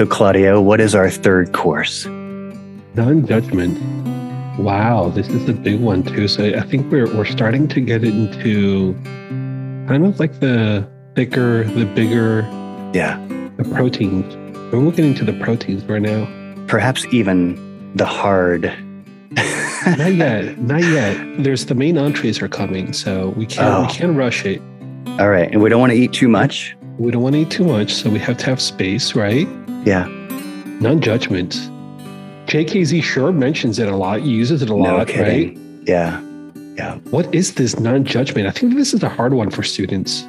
So, Claudio, what is our third course? Non judgment. Wow, this is a big one too. So I think we're we're starting to get into kind of like the thicker, the bigger, yeah, the proteins. We're looking into the proteins right now. Perhaps even the hard. not yet, not yet. There's the main entrees are coming, so we can't oh. we can't rush it. All right, and we don't want to eat too much. We don't want to eat too much, so we have to have space, right? Yeah. Non-judgment. JKZ sure mentions it a lot, uses it a no lot, kidding. right? Yeah. Yeah. What is this non-judgment? I think this is a hard one for students.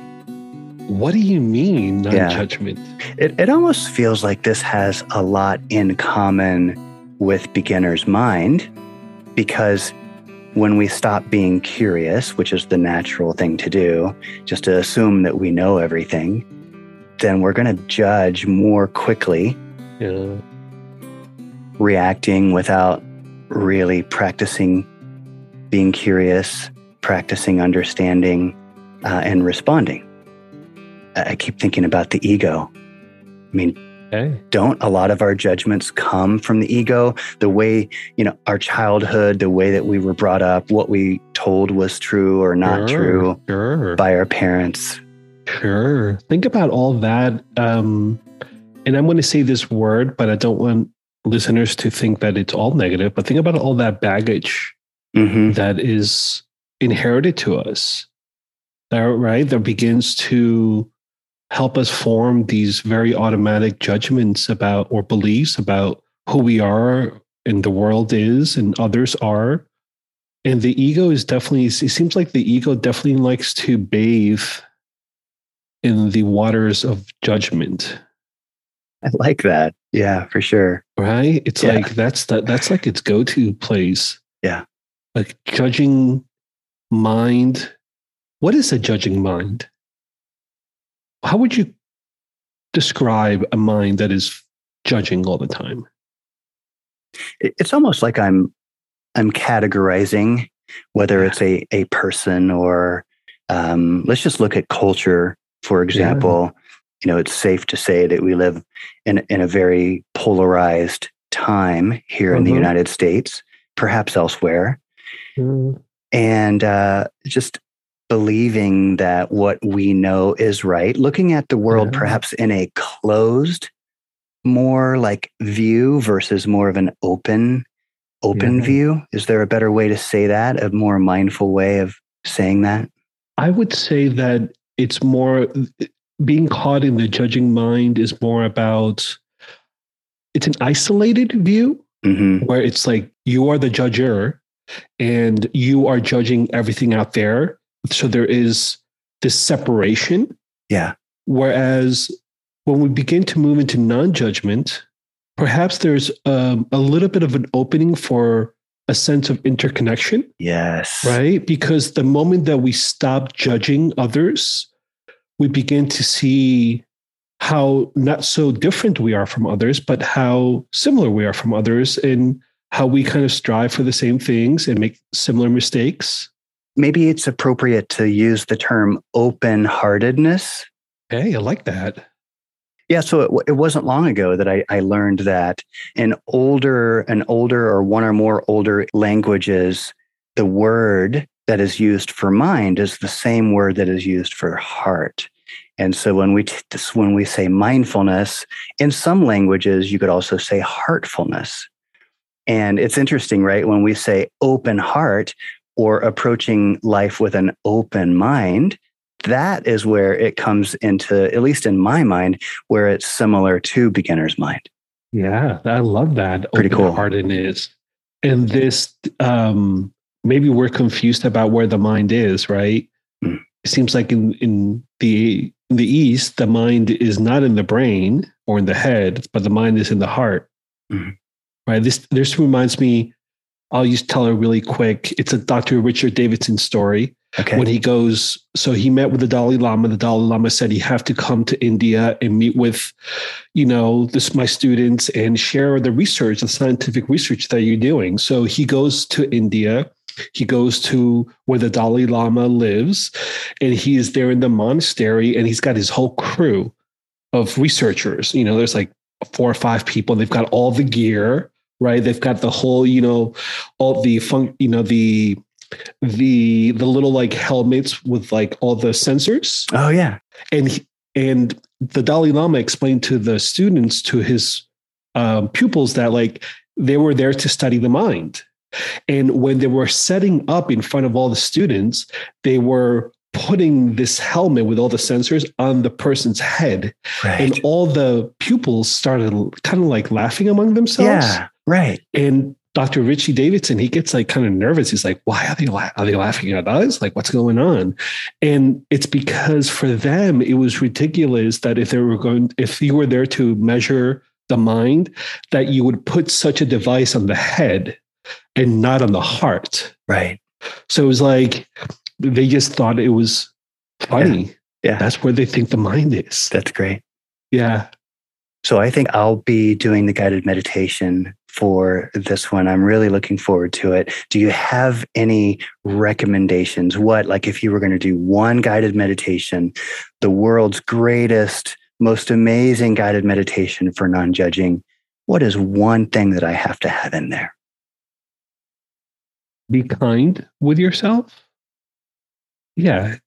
What do you mean non-judgment? Yeah. It it almost feels like this has a lot in common with beginner's mind because when we stop being curious, which is the natural thing to do, just to assume that we know everything, then we're going to judge more quickly. Yeah. Reacting without really practicing being curious, practicing understanding, uh, and responding. I keep thinking about the ego. I mean, Okay. Don't a lot of our judgments come from the ego? The way, you know, our childhood, the way that we were brought up, what we told was true or not sure, true sure. by our parents. Sure. Think about all that. Um, and I'm going to say this word, but I don't want listeners to think that it's all negative, but think about all that baggage mm-hmm. that is inherited to us. That, right? That begins to help us form these very automatic judgments about or beliefs about who we are and the world is and others are. And the ego is definitely, it seems like the ego definitely likes to bathe in the waters of judgment. I like that. Yeah, for sure. Right? It's yeah. like that's that that's like its go-to place. Yeah. Like judging mind. What is a judging mind? how would you describe a mind that is judging all the time? It's almost like I'm I'm categorizing whether it's a a person or um, let's just look at culture for example. Yeah. You know, it's safe to say that we live in in a very polarized time here in the mm-hmm. United States, perhaps elsewhere. Mm. And uh, just believing that what we know is right, looking at the world yeah. perhaps in a closed, more like view versus more of an open, open yeah. view. Is there a better way to say that? A more mindful way of saying that? I would say that it's more being caught in the judging mind is more about it's an isolated view mm-hmm. where it's like you are the judger and you are judging everything out there so there is this separation. Yeah. Whereas when we begin to move into non judgment, perhaps there's um, a little bit of an opening for a sense of interconnection. Yes. Right? Because the moment that we stop judging others, we begin to see how not so different we are from others, but how similar we are from others and how we kind of strive for the same things and make similar mistakes maybe it's appropriate to use the term open heartedness. Hey, I like that. Yeah, so it, it wasn't long ago that I, I learned that in older, an older or one or more older languages, the word that is used for mind is the same word that is used for heart. And so when we t- when we say mindfulness, in some languages you could also say heartfulness. And it's interesting, right? When we say open heart, or approaching life with an open mind, that is where it comes into, at least in my mind, where it's similar to beginner's mind. Yeah, I love that. Pretty cool. Heartedness. And this, um, maybe we're confused about where the mind is, right? Mm. It seems like in, in the in the East, the mind is not in the brain or in the head, but the mind is in the heart. Mm. Right. This this reminds me I'll just tell her really quick. It's a Dr. Richard Davidson story. Okay. When he goes, so he met with the Dalai Lama. The Dalai Lama said you have to come to India and meet with, you know, this my students and share the research, the scientific research that you're doing. So he goes to India. He goes to where the Dalai Lama lives, and he is there in the monastery, and he's got his whole crew of researchers. You know, there's like four or five people. They've got all the gear, right? They've got the whole, you know, all the fun, you know, the the the little like helmets with like all the sensors. Oh yeah. And and the Dalai Lama explained to the students, to his um, pupils, that like they were there to study the mind. And when they were setting up in front of all the students, they were putting this helmet with all the sensors on the person's head. Right. And all the pupils started kind of like laughing among themselves. Yeah, right. And Dr. Richie Davidson, he gets like kind of nervous. He's like, why are they, la- are they laughing at us? Like, what's going on? And it's because for them, it was ridiculous that if they were going, if you were there to measure the mind, that you would put such a device on the head and not on the heart. Right. So it was like, they just thought it was funny. Yeah. yeah. That's where they think the mind is. That's great. Yeah. So I think I'll be doing the guided meditation for this one. I'm really looking forward to it. Do you have any recommendations? What, like, if you were going to do one guided meditation, the world's greatest, most amazing guided meditation for non judging, what is one thing that I have to have in there? Be kind with yourself yeah,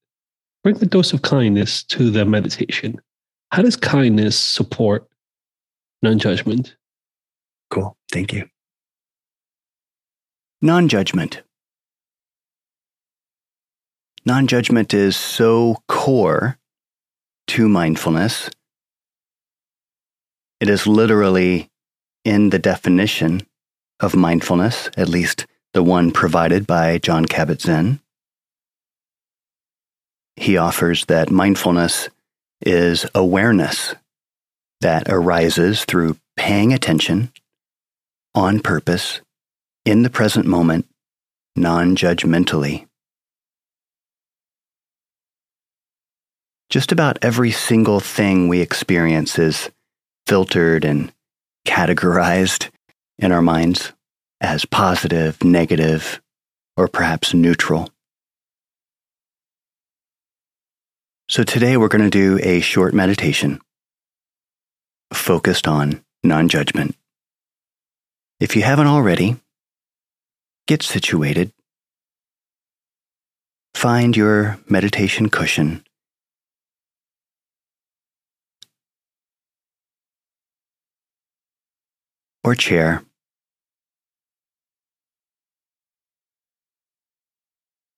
bring the dose of kindness to the meditation. How does kindness support non judgment? Cool. Thank you. Non judgment. Non judgment is so core to mindfulness. It is literally in the definition of mindfulness, at least the one provided by Jon Kabat Zinn he offers that mindfulness is awareness that arises through paying attention on purpose in the present moment, non judgmentally. Just about every single thing we experience is filtered and categorized in our minds as positive, negative, or perhaps neutral. So today we're going to do a short meditation focused on non judgment. If you haven't already, get situated. Find your meditation cushion. Or chair.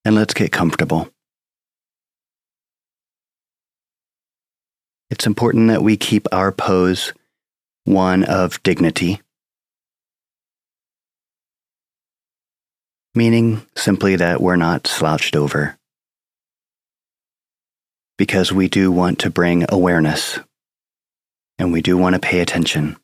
And let's get comfortable. It's important that we keep our pose one of dignity, meaning simply that we're not slouched over. Because we do want to bring awareness and we do want to pay attention.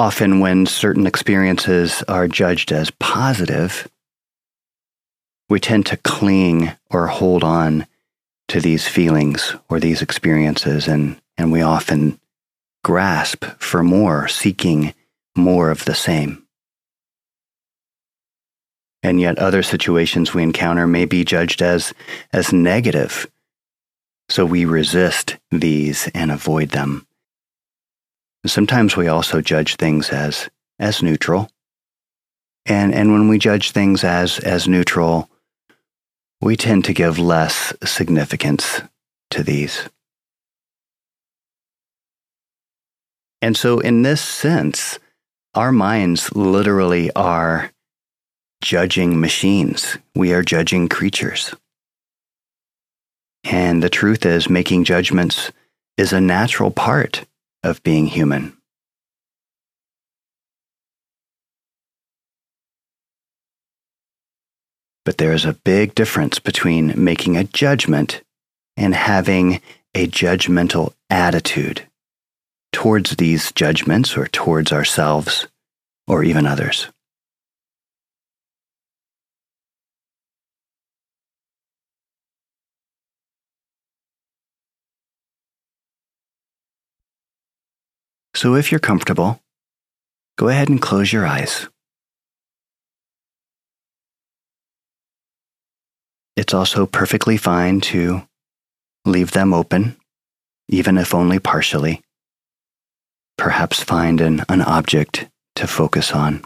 Often when certain experiences are judged as positive, we tend to cling or hold on to these feelings or these experiences, and, and we often grasp for more, seeking more of the same. And yet, other situations we encounter may be judged as, as negative, so we resist these and avoid them. Sometimes we also judge things as, as neutral. And, and when we judge things as, as neutral, we tend to give less significance to these. And so, in this sense, our minds literally are judging machines. We are judging creatures. And the truth is, making judgments is a natural part of being human. But there is a big difference between making a judgment and having a judgmental attitude towards these judgments or towards ourselves or even others. So if you're comfortable, go ahead and close your eyes. It's also perfectly fine to leave them open, even if only partially. Perhaps find an, an object to focus on.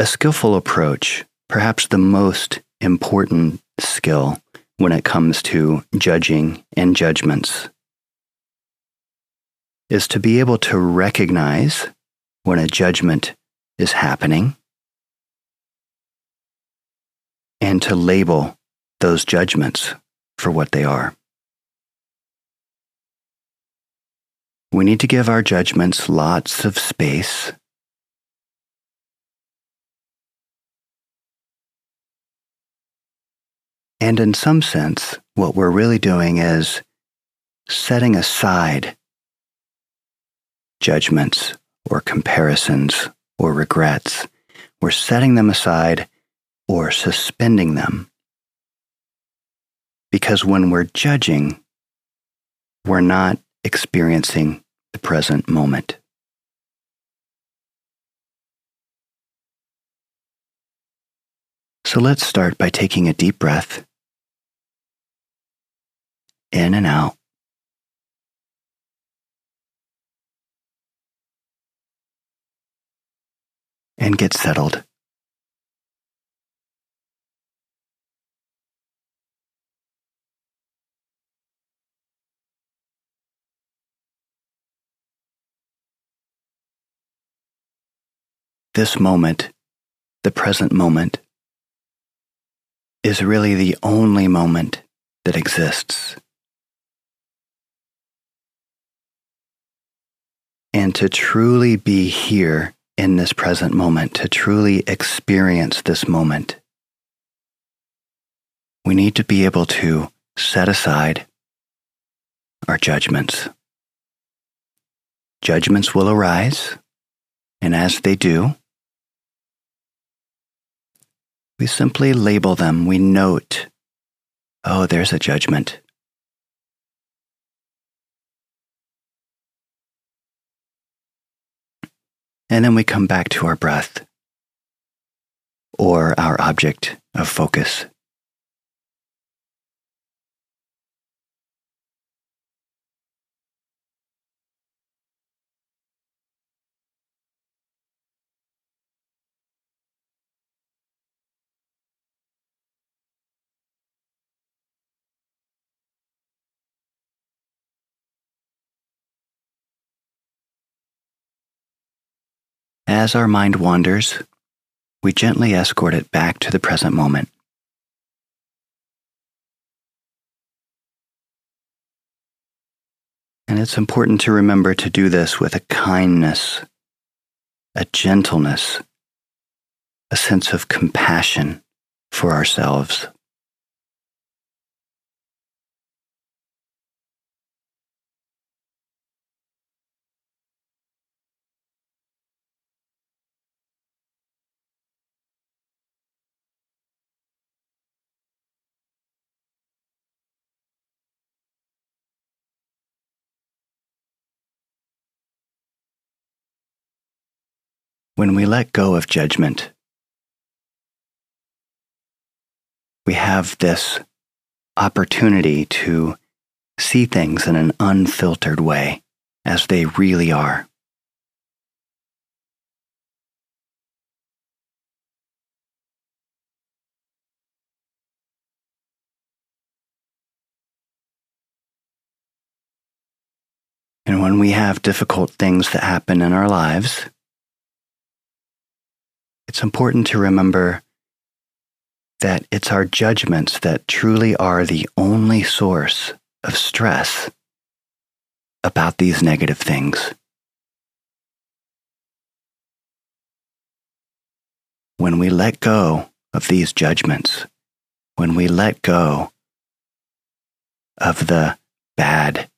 A skillful approach, perhaps the most important skill when it comes to judging and judgments, is to be able to recognize when a judgment is happening and to label those judgments for what they are. We need to give our judgments lots of space And in some sense, what we're really doing is setting aside judgments or comparisons or regrets. We're setting them aside or suspending them. Because when we're judging, we're not experiencing the present moment. So let's start by taking a deep breath in and out. And get settled. This moment, the present moment, is really the only moment that exists. And to truly be here in this present moment, to truly experience this moment, we need to be able to set aside our judgments. Judgments will arise, and as they do, we simply label them. We note, oh, there's a judgment. And then we come back to our breath or our object of focus. As our mind wanders, we gently escort it back to the present moment. And it's important to remember to do this with a kindness, a gentleness, a sense of compassion for ourselves. When we let go of judgment, we have this opportunity to see things in an unfiltered way as they really are. And when we have difficult things that happen in our lives, it's important to remember that it's our judgments that truly are the only source of stress about these negative things. When we let go of these judgments, when we let go of the bad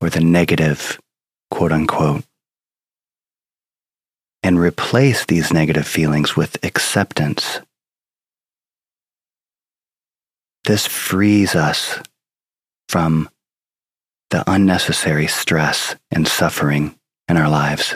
or the negative, quote unquote, and replace these negative feelings with acceptance. This frees us from the unnecessary stress and suffering in our lives.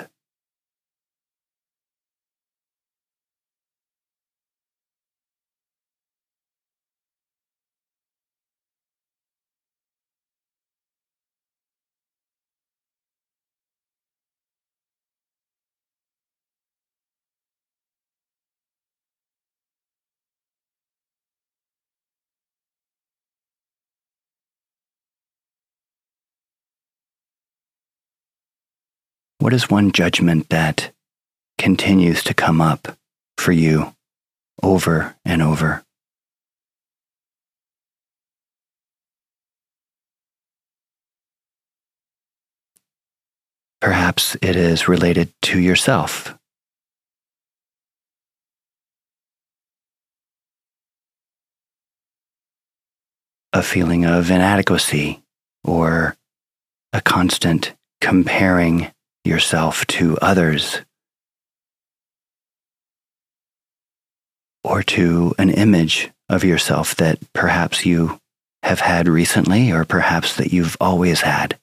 What is one judgment that continues to come up for you over and over? Perhaps it is related to yourself. A feeling of inadequacy or a constant comparing yourself to others or to an image of yourself that perhaps you have had recently or perhaps that you've always had.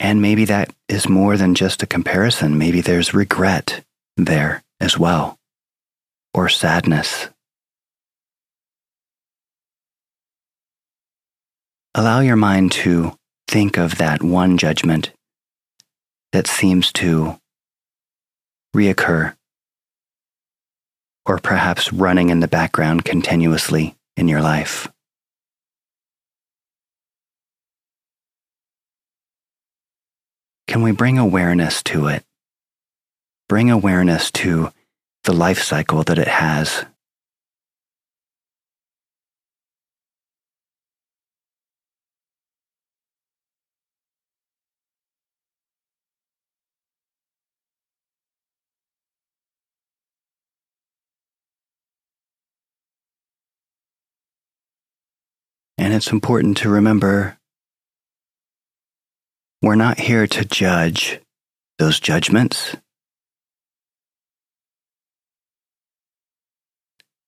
And maybe that is more than just a comparison. Maybe there's regret there as well, or sadness Allow your mind to think of that one judgment that seems to reoccur, or perhaps running in the background continuously in your life. Can we bring awareness to it? Bring awareness to the life cycle that it has And it's important to remember we're not here to judge those judgments,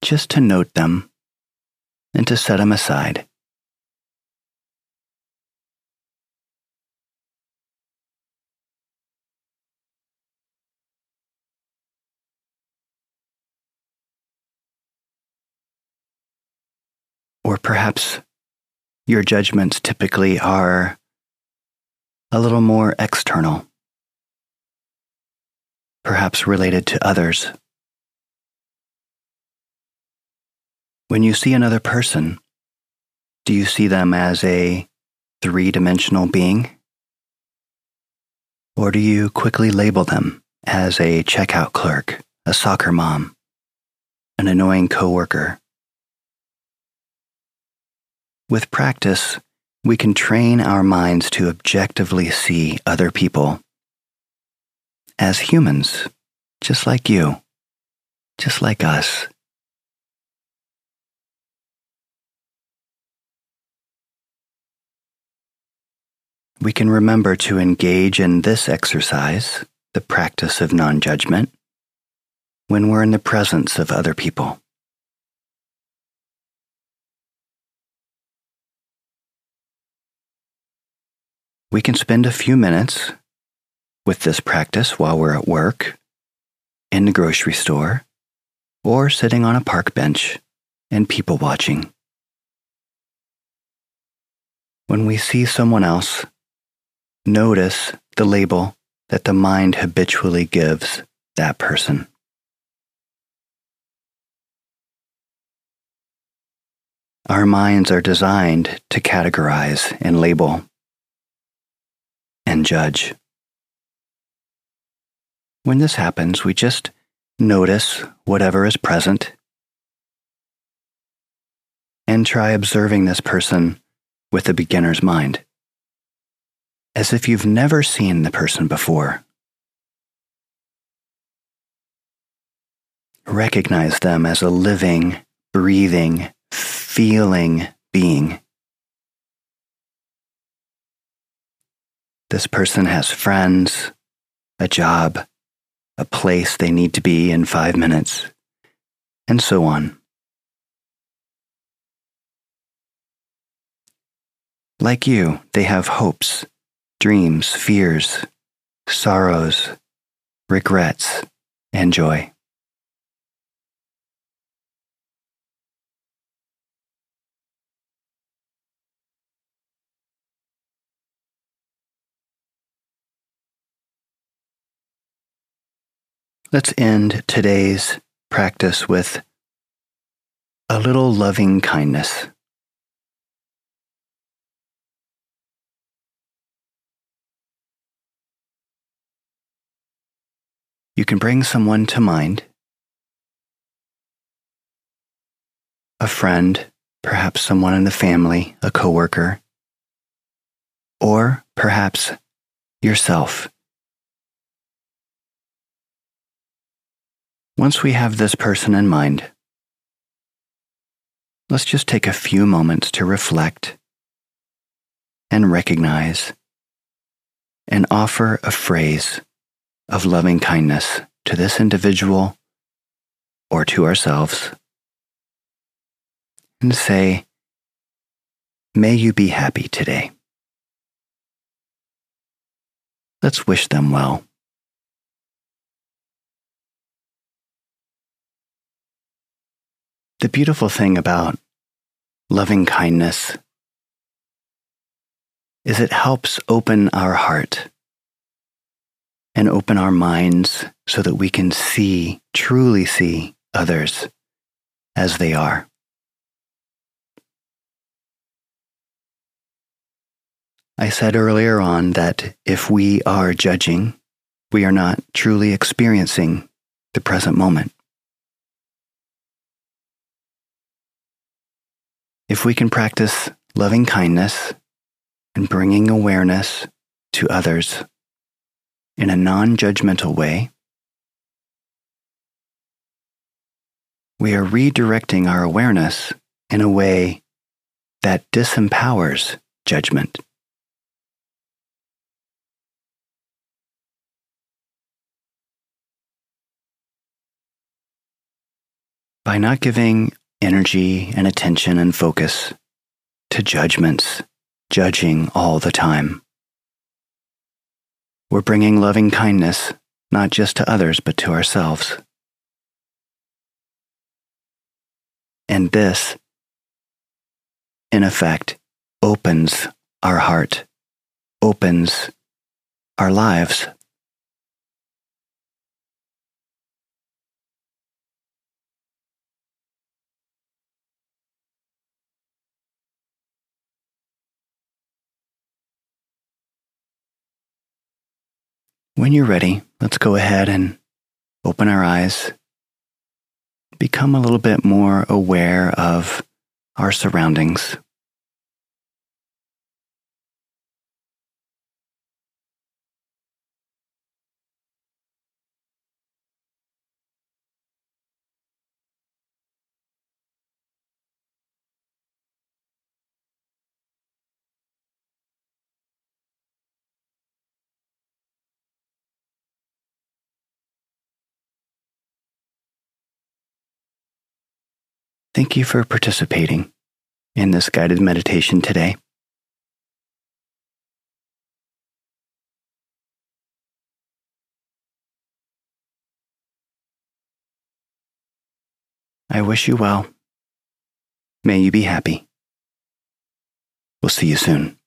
just to note them and to set them aside. Or perhaps your judgments typically are a little more external, perhaps related to others. When you see another person, do you see them as a three dimensional being? Or do you quickly label them as a checkout clerk, a soccer mom, an annoying coworker, with practice, we can train our minds to objectively see other people as humans, just like you, just like us. We can remember to engage in this exercise, the practice of non judgment, when we're in the presence of other people. We can spend a few minutes with this practice while we're at work, in the grocery store, or sitting on a park bench and people watching. When we see someone else, notice the label that the mind habitually gives that person. Our minds are designed to categorize and label and judge. When this happens, we just notice whatever is present and try observing this person with a beginner's mind, as if you've never seen the person before. Recognize them as a living, breathing, feeling being. This person has friends, a job, a place they need to be in five minutes, and so on. Like you, they have hopes, dreams, fears, sorrows, regrets, and joy. Let's end today's practice with a little loving kindness. You can bring someone to mind a friend, perhaps someone in the family, a coworker, or perhaps yourself. Once we have this person in mind, let's just take a few moments to reflect and recognize and offer a phrase of loving kindness to this individual or to ourselves and say, May you be happy today. Let's wish them well. The beautiful thing about loving kindness is it helps open our heart and open our minds so that we can see, truly see others as they are. I said earlier on that if we are judging, we are not truly experiencing the present moment. If we can practice loving kindness and bringing awareness to others in a non judgmental way, we are redirecting our awareness in a way that disempowers judgment. By not giving energy and attention and focus to judgments, judging all the time, we're bringing loving kindness not just to others, but to ourselves. And this, in effect, opens our heart, opens our lives. When you're ready, let's go ahead and open our eyes, become a little bit more aware of our surroundings. Thank you for participating in this guided meditation today. I wish you well. May you be happy. We'll see you soon.